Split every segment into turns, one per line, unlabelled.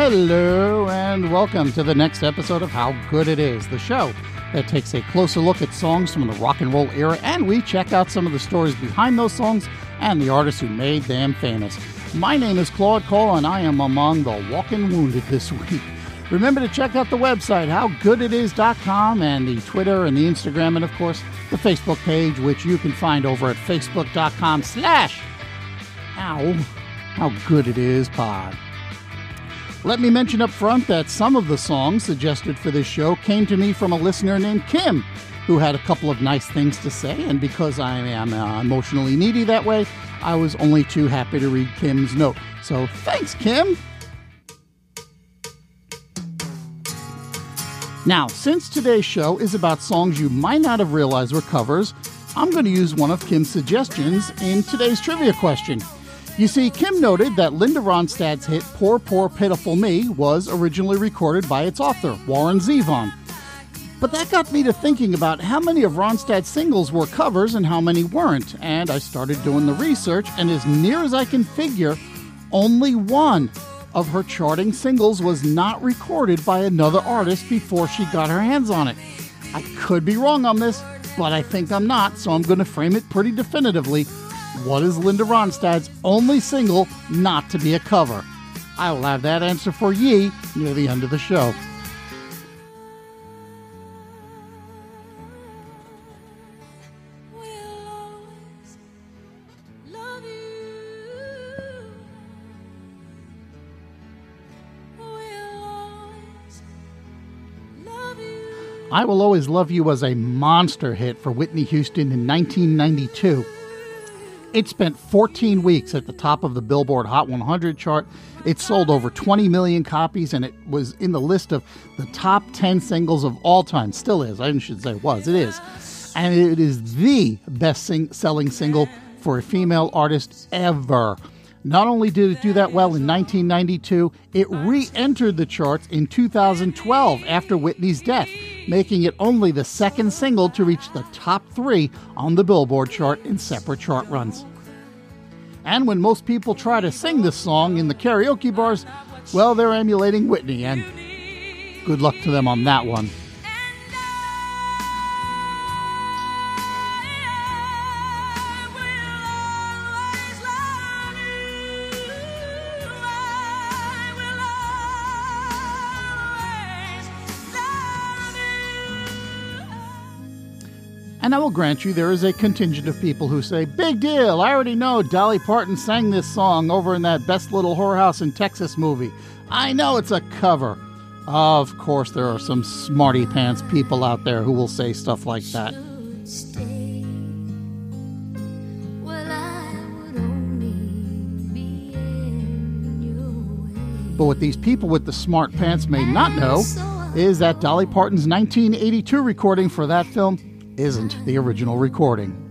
Hello, and welcome to the next episode of How Good It Is, the show that takes a closer look at songs from the rock and roll era, and we check out some of the stories behind those songs and the artists who made them famous. My name is Claude Cole, and I am among the walking wounded this week. Remember to check out the website, howgooditis.com, and the Twitter and the Instagram, and of course, the Facebook page, which you can find over at facebook.com slash how, how good it is pod. Let me mention up front that some of the songs suggested for this show came to me from a listener named Kim, who had a couple of nice things to say, and because I am uh, emotionally needy that way, I was only too happy to read Kim's note. So thanks, Kim! Now, since today's show is about songs you might not have realized were covers, I'm going to use one of Kim's suggestions in today's trivia question. You see, Kim noted that Linda Ronstadt's hit Poor, Poor, Pitiful Me was originally recorded by its author, Warren Zevon. But that got me to thinking about how many of Ronstadt's singles were covers and how many weren't, and I started doing the research, and as near as I can figure, only one of her charting singles was not recorded by another artist before she got her hands on it. I could be wrong on this, but I think I'm not, so I'm going to frame it pretty definitively. What is Linda Ronstadt's only single not to be a cover? I will have that answer for ye near the end of the show. I Will Always Love You was a monster hit for Whitney Houston in 1992. It spent 14 weeks at the top of the Billboard Hot 100 chart. It sold over 20 million copies and it was in the list of the top 10 singles of all time. Still is. I shouldn't say it was. It is. And it is the best sing- selling single for a female artist ever. Not only did it do that well in 1992, it re entered the charts in 2012 after Whitney's death, making it only the second single to reach the top three on the Billboard chart in separate chart runs. And when most people try to sing this song in the karaoke bars, well, they're emulating Whitney, and good luck to them on that one. And I will grant you, there is a contingent of people who say, Big deal, I already know Dolly Parton sang this song over in that Best Little Whorehouse in Texas movie. I know it's a cover. Of course, there are some smarty pants people out there who will say stuff like that. But what these people with the smart pants may not know is that Dolly Parton's 1982 recording for that film isn't the original recording.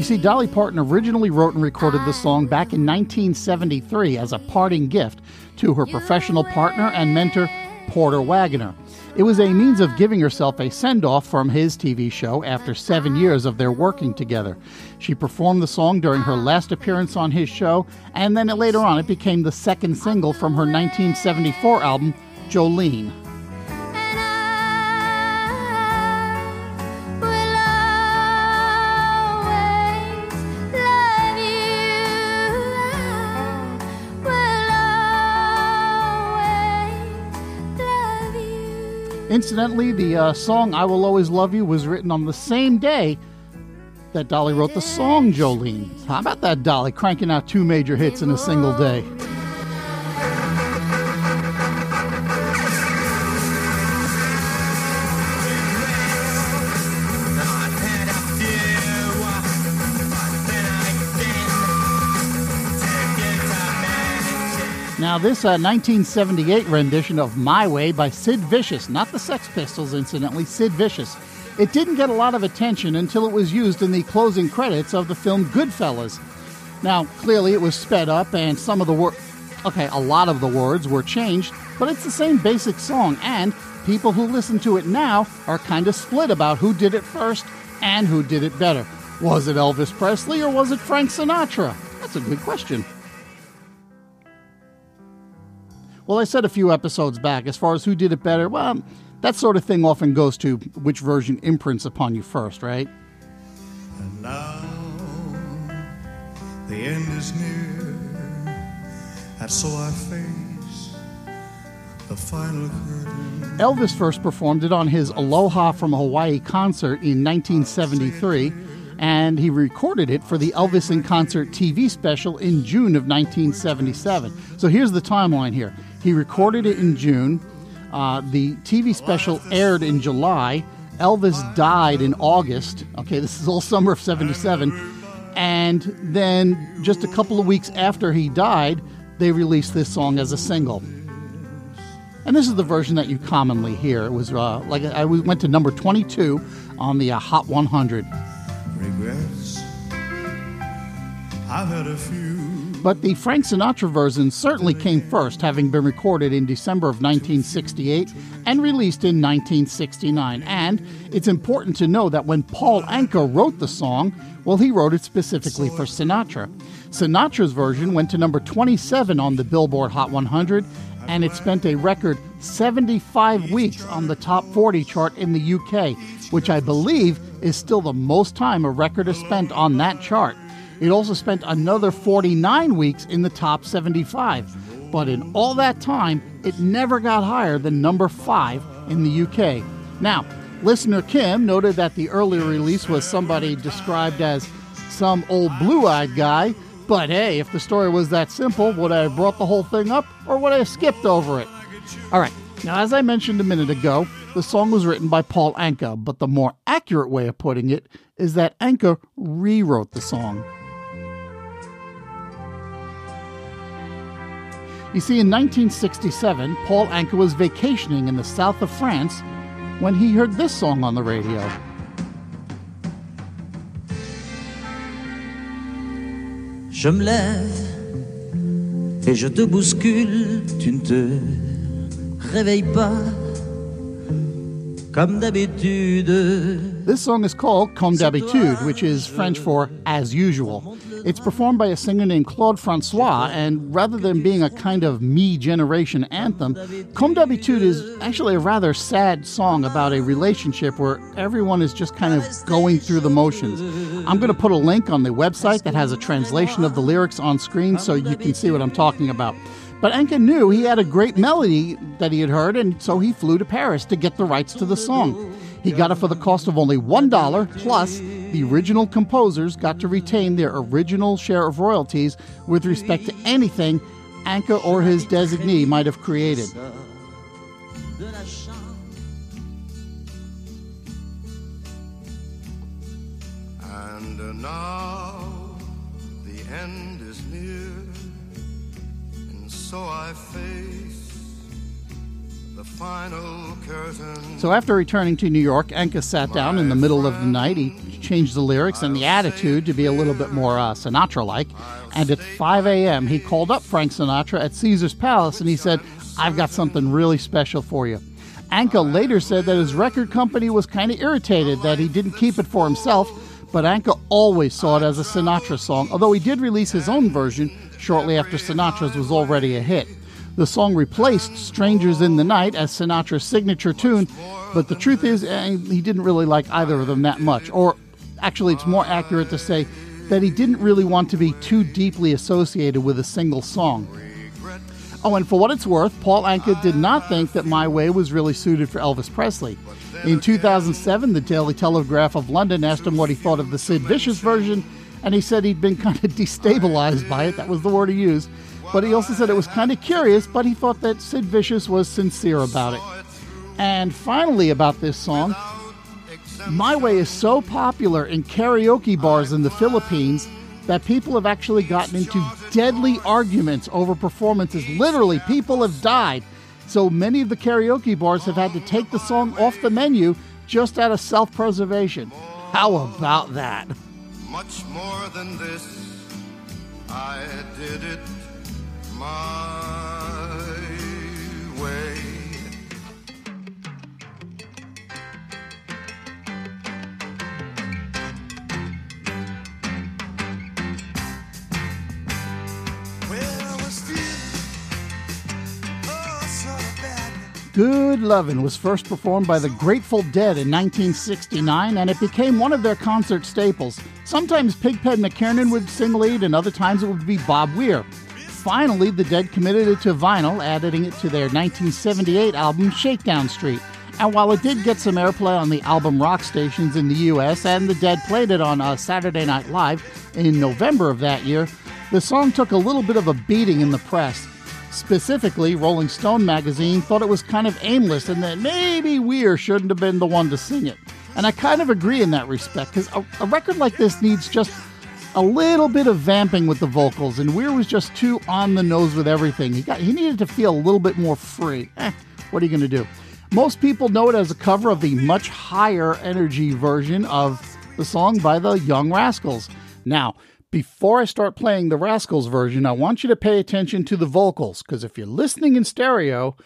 You see, Dolly Parton originally wrote and recorded the song back in 1973 as a parting gift to her professional partner and mentor, Porter Wagoner. It was a means of giving herself a send off from his TV show after seven years of their working together. She performed the song during her last appearance on his show, and then later on it became the second single from her 1974 album, Jolene. In Coincidentally, the uh, song I Will Always Love You was written on the same day that Dolly wrote the song Jolene. How about that, Dolly, cranking out two major hits in a single day? Now, this uh, 1978 rendition of My Way by Sid Vicious, not the Sex Pistols, incidentally, Sid Vicious, it didn't get a lot of attention until it was used in the closing credits of the film Goodfellas. Now, clearly it was sped up and some of the words, okay, a lot of the words were changed, but it's the same basic song, and people who listen to it now are kind of split about who did it first and who did it better. Was it Elvis Presley or was it Frank Sinatra? That's a good question. Well, I said a few episodes back, as far as who did it better, well, that sort of thing often goes to which version imprints upon you first, right?
And now the end is near, and so I face the final curtain.
Elvis first performed it on his Aloha from Hawaii concert in 1973 and he recorded it for the Elvis in Concert TV special in June of 1977. So here's the timeline here. He recorded it in June. Uh, the TV special aired in July. Elvis died in August. Okay, this is all summer of 77. And then just a couple of weeks after he died, they released this song as a single. And this is the version that you commonly hear. It was uh, like I went to number 22 on the uh, Hot 100
regrets. I've had a few.
But the Frank Sinatra version certainly came first, having been recorded in December of 1968 and released in 1969. And it's important to know that when Paul Anka wrote the song, well, he wrote it specifically for Sinatra. Sinatra's version went to number 27 on the Billboard Hot 100, and it spent a record 75 weeks on the top 40 chart in the UK, which I believe is still the most time a record has spent on that chart. It also spent another 49 weeks in the top 75. But in all that time, it never got higher than number 5 in the UK. Now, listener Kim noted that the earlier release was somebody described as some old blue eyed guy. But hey, if the story was that simple, would I have brought the whole thing up or would I have skipped over it? All right, now as I mentioned a minute ago, the song was written by Paul Anka, but the more accurate way of putting it is that Anka rewrote the song. You see, in 1967, Paul Anka was vacationing in the south of France when he heard this song on the radio.
Je me lève et je te bouscule, tu ne te réveilles pas comme d'habitude.
This song is called Comme d'habitude, which is French for as usual. It's performed by a singer named Claude Francois, and rather than being a kind of me generation anthem, Comme d'habitude is actually a rather sad song about a relationship where everyone is just kind of going through the motions. I'm going to put a link on the website that has a translation of the lyrics on screen so you can see what I'm talking about. But Anka knew he had a great melody that he had heard, and so he flew to Paris to get the rights to the song. He got it for the cost of only $1, plus the original composers got to retain their original share of royalties with respect to anything Anka or his designee might have created.
And now the end is near, and so I.
So after returning to New York, Anka sat down in the middle of the night. He changed the lyrics and the attitude to be a little bit more uh, Sinatra like. And at 5 a.m., he called up Frank Sinatra at Caesar's Palace and he said, I've got something really special for you. Anka later said that his record company was kind of irritated that he didn't keep it for himself, but Anka always saw it as a Sinatra song, although he did release his own version shortly after Sinatra's was already a hit. The song replaced Strangers in the Night as Sinatra's signature tune, but the truth is, eh, he didn't really like either of them that much. Or actually, it's more accurate to say that he didn't really want to be too deeply associated with a single song. Oh, and for what it's worth, Paul Anka did not think that My Way was really suited for Elvis Presley. In 2007, the Daily Telegraph of London asked him what he thought of the Sid Vicious version, and he said he'd been kind of destabilized by it. That was the word he used. But he also said it was kind of curious, but he thought that Sid Vicious was sincere about it. And finally, about this song, My Way is so popular in karaoke bars in the Philippines that people have actually gotten into deadly arguments over performances. Literally, people have died. So many of the karaoke bars have had to take the song off the menu just out of self preservation. How about that?
Much more than this, I did it my way.
Oh, Good Lovin' was first performed by the Grateful Dead in 1969, and it became one of their concert staples. Sometimes Pigpen McKernan would sing lead, and other times it would be Bob Weir. Finally, the Dead committed it to vinyl, adding it to their 1978 album Shakedown Street. And while it did get some airplay on the album rock stations in the US, and the Dead played it on uh, Saturday Night Live in November of that year, the song took a little bit of a beating in the press. Specifically, Rolling Stone magazine thought it was kind of aimless and that maybe Weir shouldn't have been the one to sing it. And I kind of agree in that respect because a, a, record like this needs just a little bit of vamping with the vocals, and Weir was just too on the nose with everything. He got he needed to feel a little bit more free. Eh, what are you going to do? Most people know it as a cover of the much higher energy version of the song by the Young Rascals. Now, before I start playing the Rascals version, I want you to pay attention to the vocals, because if you're listening in stereo,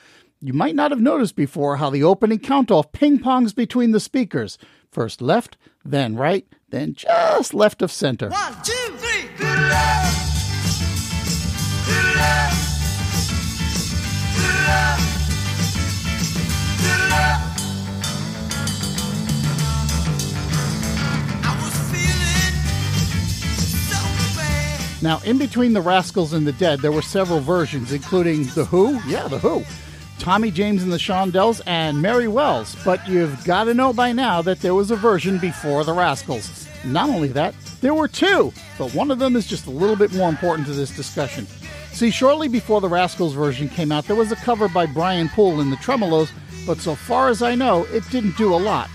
you might not have noticed before how the opening count-off ping-pongs between the speakers. First left, then right, then just left of center.
One, two, three.
Now, in between the Rascals and the Dead, there were several versions, including The Who, yeah, The Who, Tommy James and the Shondells, and Mary Wells. But you've got to know by now that there was a version before the Rascals. Not only that, there were two, but one of them is just a little bit more important to this discussion. See, shortly before the Rascals version came out, there was a cover by Brian Poole in the Tremeloes, but so far as I know, it didn't do a lot.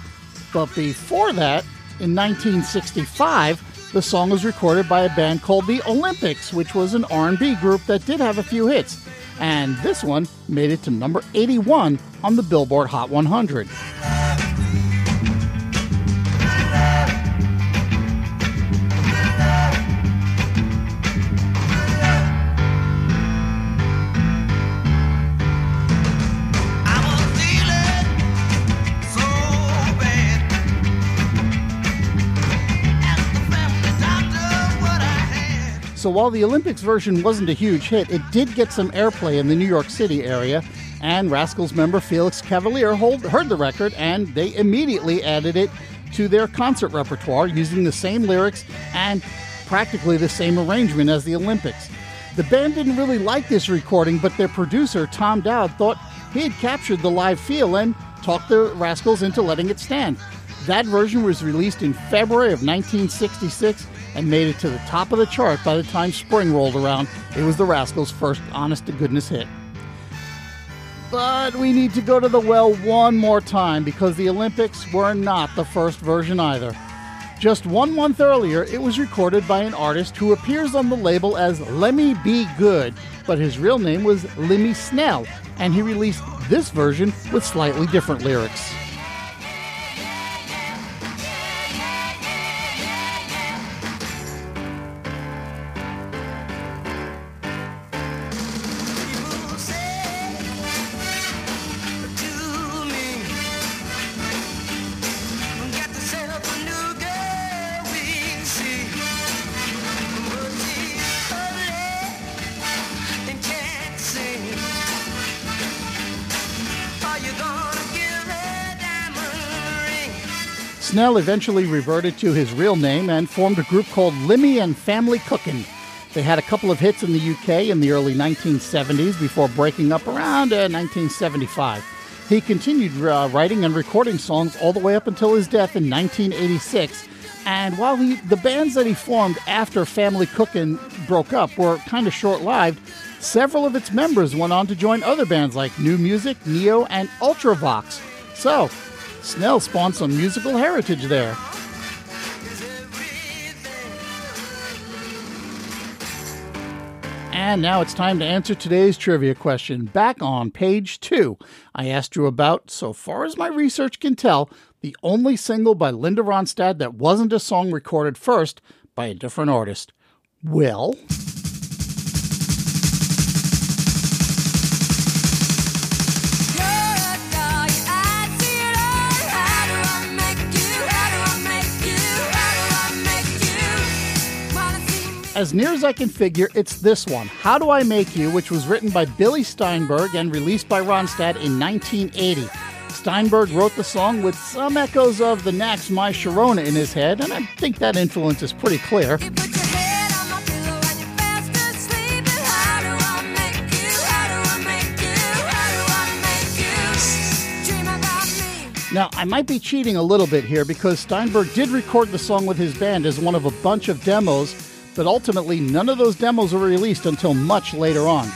But before that, in 1965, the song was recorded by a band called the Olympics, which was an R&B group that did have a few hits. And this one made it to number 81 on the Billboard Hot 100. So while the Olympics version wasn't a huge hit, it did get some airplay in the New York City area, and Rascals member Felix Cavaliere hold, heard the record and they immediately added it to their concert repertoire using the same lyrics and practically the same arrangement as the Olympics. The band didn't really like this recording, but their producer, Tom Dowd, thought he had captured the live feel and talked the Rascals into letting it stand. That version was released in February of 1966 and made it to the top of the chart by the time spring rolled around. It was the Rascals' first honest to goodness hit. But we need to go to the well one more time because the Olympics were not the first version either. Just one month earlier, it was recorded by an artist who appears on the label as Lemme B. Good, but his real name was Limmie Snell, and he released this version with slightly different lyrics. Snell eventually reverted to his real name and formed a group called Limmie and Family Cookin'. They had a couple of hits in the UK in the early 1970s before breaking up around uh, 1975. He continued uh, writing and recording songs all the way up until his death in 1986. And while he, the bands that he formed after Family Cookin' broke up were kind of short lived, several of its members went on to join other bands like New Music, Neo, and Ultravox. So, Snell spawned some musical heritage there. And now it's time to answer today's trivia question. Back on page two, I asked you about, so far as my research can tell, the only single by Linda Ronstadt that wasn't a song recorded first by a different artist. Well. As near as I can figure, it's this one, How Do I Make You, which was written by Billy Steinberg and released by Ronstadt in 1980. Steinberg wrote the song with some echoes of the Knack's My Sharona in his head, and I think that influence is pretty clear. Now, I might be cheating a little bit here because Steinberg did record the song with his band as one of a bunch of demos, but ultimately none of those demos were released until much later on.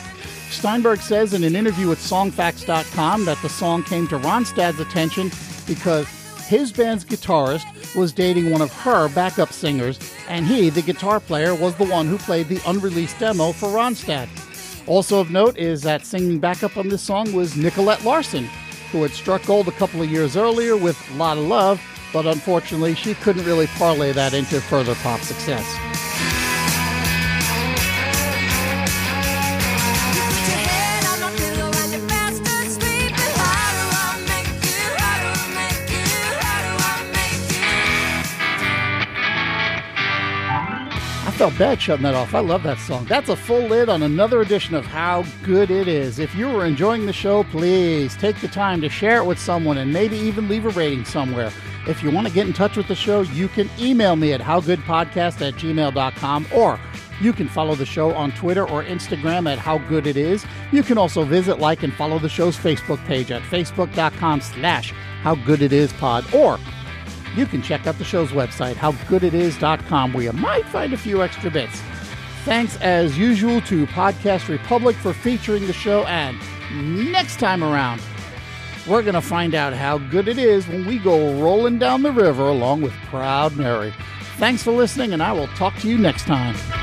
Steinberg says in an interview with Songfacts.com that the song came to Ronstadt's attention because his band's guitarist was dating one of her backup singers, and he, the guitar player, was the one who played the unreleased demo for Ronstadt. Also of note is that singing backup on this song was Nicolette Larson, who had struck gold a couple of years earlier with a Lot of Love, but unfortunately she couldn't really parlay that into further pop success. Felt bad shutting that off. I love that song. That's a full lid on another edition of How Good It Is. If you were enjoying the show, please take the time to share it with someone and maybe even leave a rating somewhere. If you want to get in touch with the show, you can email me at howgoodpodcast at gmail.com or you can follow the show on Twitter or Instagram at How Good It Is. You can also visit, like, and follow the show's Facebook page at facebook.com slash How Good It Is Pod or you can check out the show's website, howgooditis.com, where you might find a few extra bits. Thanks as usual to Podcast Republic for featuring the show, and next time around, we're going to find out how good it is when we go rolling down the river along with Proud Mary. Thanks for listening, and I will talk to you next time.